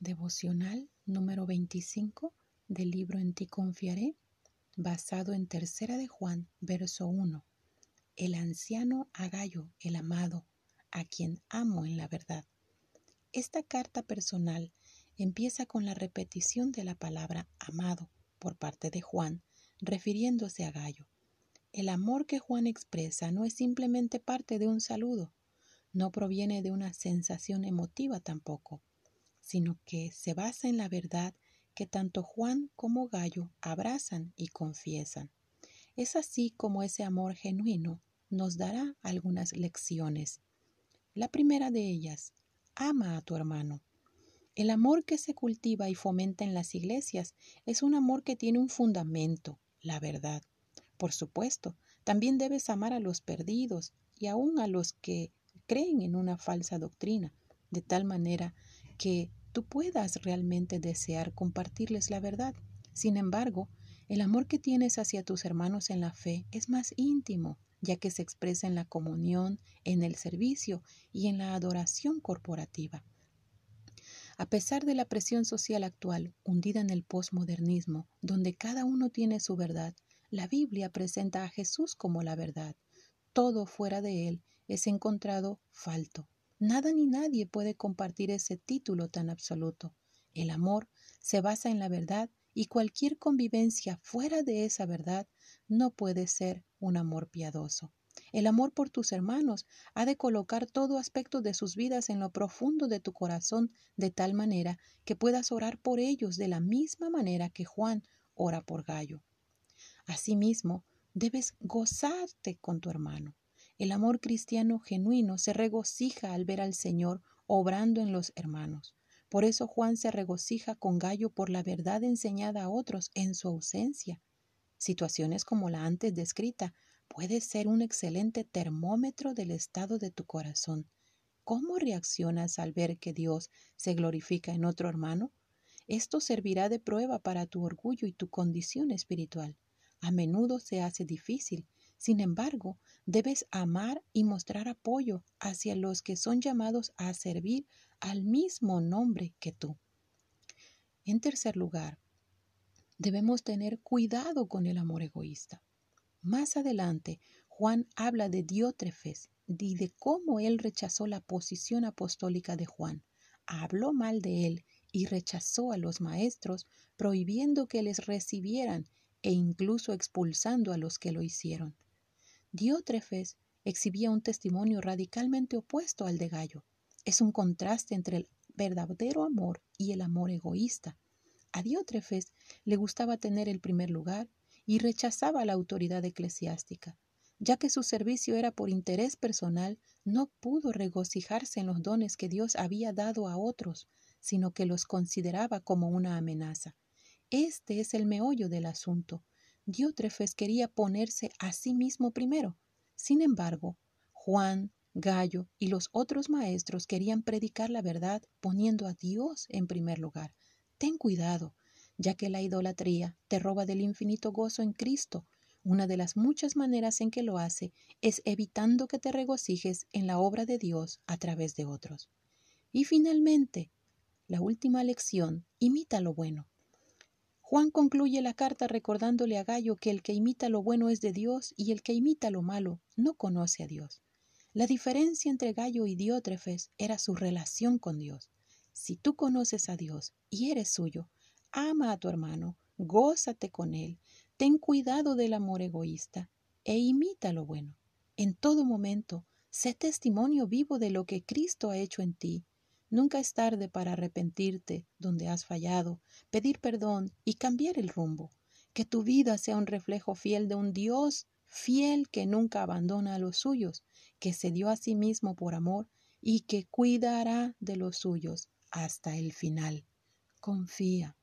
Devocional número 25 del libro En ti confiaré, basado en Tercera de Juan, verso 1. El anciano Agallo, el amado, a quien amo en la verdad. Esta carta personal empieza con la repetición de la palabra amado por parte de Juan, refiriéndose a Gallo. El amor que Juan expresa no es simplemente parte de un saludo, no proviene de una sensación emotiva tampoco sino que se basa en la verdad que tanto Juan como Gallo abrazan y confiesan. Es así como ese amor genuino nos dará algunas lecciones. La primera de ellas, ama a tu hermano. El amor que se cultiva y fomenta en las iglesias es un amor que tiene un fundamento, la verdad. Por supuesto, también debes amar a los perdidos y aún a los que creen en una falsa doctrina, de tal manera que puedas realmente desear compartirles la verdad. Sin embargo, el amor que tienes hacia tus hermanos en la fe es más íntimo, ya que se expresa en la comunión, en el servicio y en la adoración corporativa. A pesar de la presión social actual, hundida en el posmodernismo, donde cada uno tiene su verdad, la Biblia presenta a Jesús como la verdad. Todo fuera de él es encontrado falto, Nada ni nadie puede compartir ese título tan absoluto. El amor se basa en la verdad y cualquier convivencia fuera de esa verdad no puede ser un amor piadoso. El amor por tus hermanos ha de colocar todo aspecto de sus vidas en lo profundo de tu corazón de tal manera que puedas orar por ellos de la misma manera que Juan ora por Gallo. Asimismo, debes gozarte con tu hermano. El amor cristiano genuino se regocija al ver al Señor obrando en los hermanos. Por eso Juan se regocija con Gallo por la verdad enseñada a otros en su ausencia. Situaciones como la antes descrita puede ser un excelente termómetro del estado de tu corazón. ¿Cómo reaccionas al ver que Dios se glorifica en otro hermano? Esto servirá de prueba para tu orgullo y tu condición espiritual. A menudo se hace difícil, sin embargo, debes amar y mostrar apoyo hacia los que son llamados a servir al mismo nombre que tú. En tercer lugar, debemos tener cuidado con el amor egoísta. Más adelante, Juan habla de Diótrefes y de cómo él rechazó la posición apostólica de Juan, habló mal de él y rechazó a los maestros, prohibiendo que les recibieran e incluso expulsando a los que lo hicieron. Diótrefes exhibía un testimonio radicalmente opuesto al de Gallo. Es un contraste entre el verdadero amor y el amor egoísta. A Diótrefes le gustaba tener el primer lugar y rechazaba la autoridad eclesiástica. Ya que su servicio era por interés personal, no pudo regocijarse en los dones que Dios había dado a otros, sino que los consideraba como una amenaza. Este es el meollo del asunto. Diótrefes quería ponerse a sí mismo primero. Sin embargo, Juan, Gallo y los otros maestros querían predicar la verdad poniendo a Dios en primer lugar. Ten cuidado, ya que la idolatría te roba del infinito gozo en Cristo. Una de las muchas maneras en que lo hace es evitando que te regocijes en la obra de Dios a través de otros. Y finalmente, la última lección, imita lo bueno. Juan concluye la carta recordándole a Gallo que el que imita lo bueno es de Dios y el que imita lo malo no conoce a Dios. La diferencia entre Gallo y Diótrefes era su relación con Dios. Si tú conoces a Dios y eres suyo, ama a tu hermano, gózate con él, ten cuidado del amor egoísta e imita lo bueno. En todo momento, sé testimonio vivo de lo que Cristo ha hecho en ti Nunca es tarde para arrepentirte donde has fallado, pedir perdón y cambiar el rumbo. Que tu vida sea un reflejo fiel de un Dios fiel que nunca abandona a los suyos, que se dio a sí mismo por amor y que cuidará de los suyos hasta el final. Confía.